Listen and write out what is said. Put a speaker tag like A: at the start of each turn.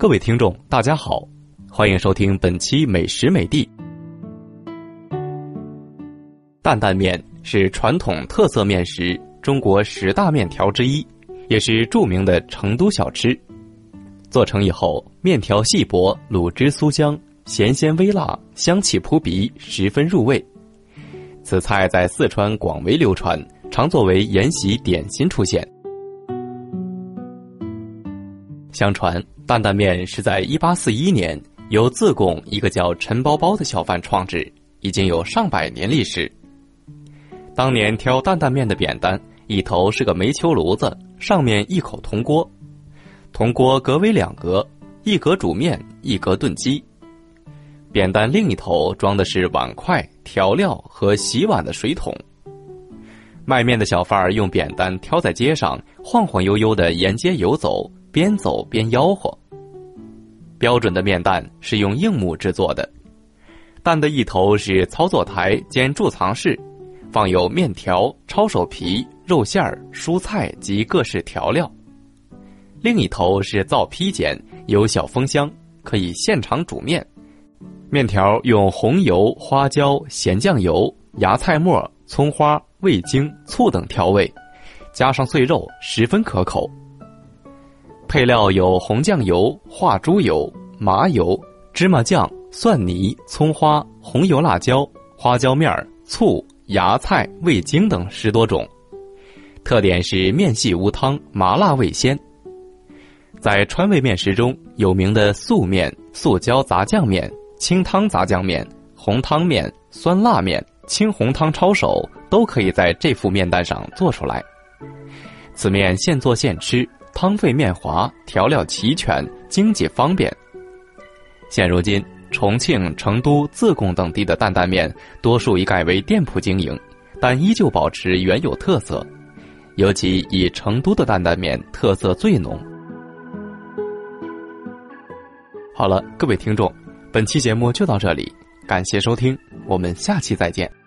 A: 各位听众，大家好，欢迎收听本期美食美地。担担面是传统特色面食，中国十大面条之一，也是著名的成都小吃。做成以后，面条细薄，卤汁酥香，咸鲜微辣，香气扑鼻，十分入味。此菜在四川广为流传，常作为宴席点心出现。相传，担担面是在1841年由自贡一个叫陈包包的小贩创制，已经有上百年历史。当年挑担担面的扁担，一头是个煤球炉子，上面一口铜锅，铜锅隔为两格，一格煮面，一格炖鸡。扁担另一头装的是碗筷、调料和洗碗的水桶。卖面的小贩儿用扁担挑在街上，晃晃悠悠的沿街游走。边走边吆喝。标准的面担是用硬木制作的，担的一头是操作台兼贮藏室，放有面条、抄手皮、肉馅儿、蔬菜及各式调料；另一头是灶坯间，有小风箱，可以现场煮面。面条用红油、花椒、咸酱油、芽菜末、葱花、味精、醋等调味，加上碎肉，十分可口。配料有红酱油、化猪油、麻油、芝麻酱、蒜泥、葱花、红油、辣椒、花椒面儿、醋、芽菜、味精等十多种。特点是面细无汤，麻辣味鲜。在川味面食中有名的素面、素椒杂酱面、清汤杂酱面、红汤面、酸辣面、青红汤抄手，都可以在这副面担上做出来。此面现做现吃。汤沸面滑，调料齐全，经济方便。现如今，重庆、成都、自贡等地的担担面多数已改为店铺经营，但依旧保持原有特色。尤其以成都的担担面特色最浓。好了，各位听众，本期节目就到这里，感谢收听，我们下期再见。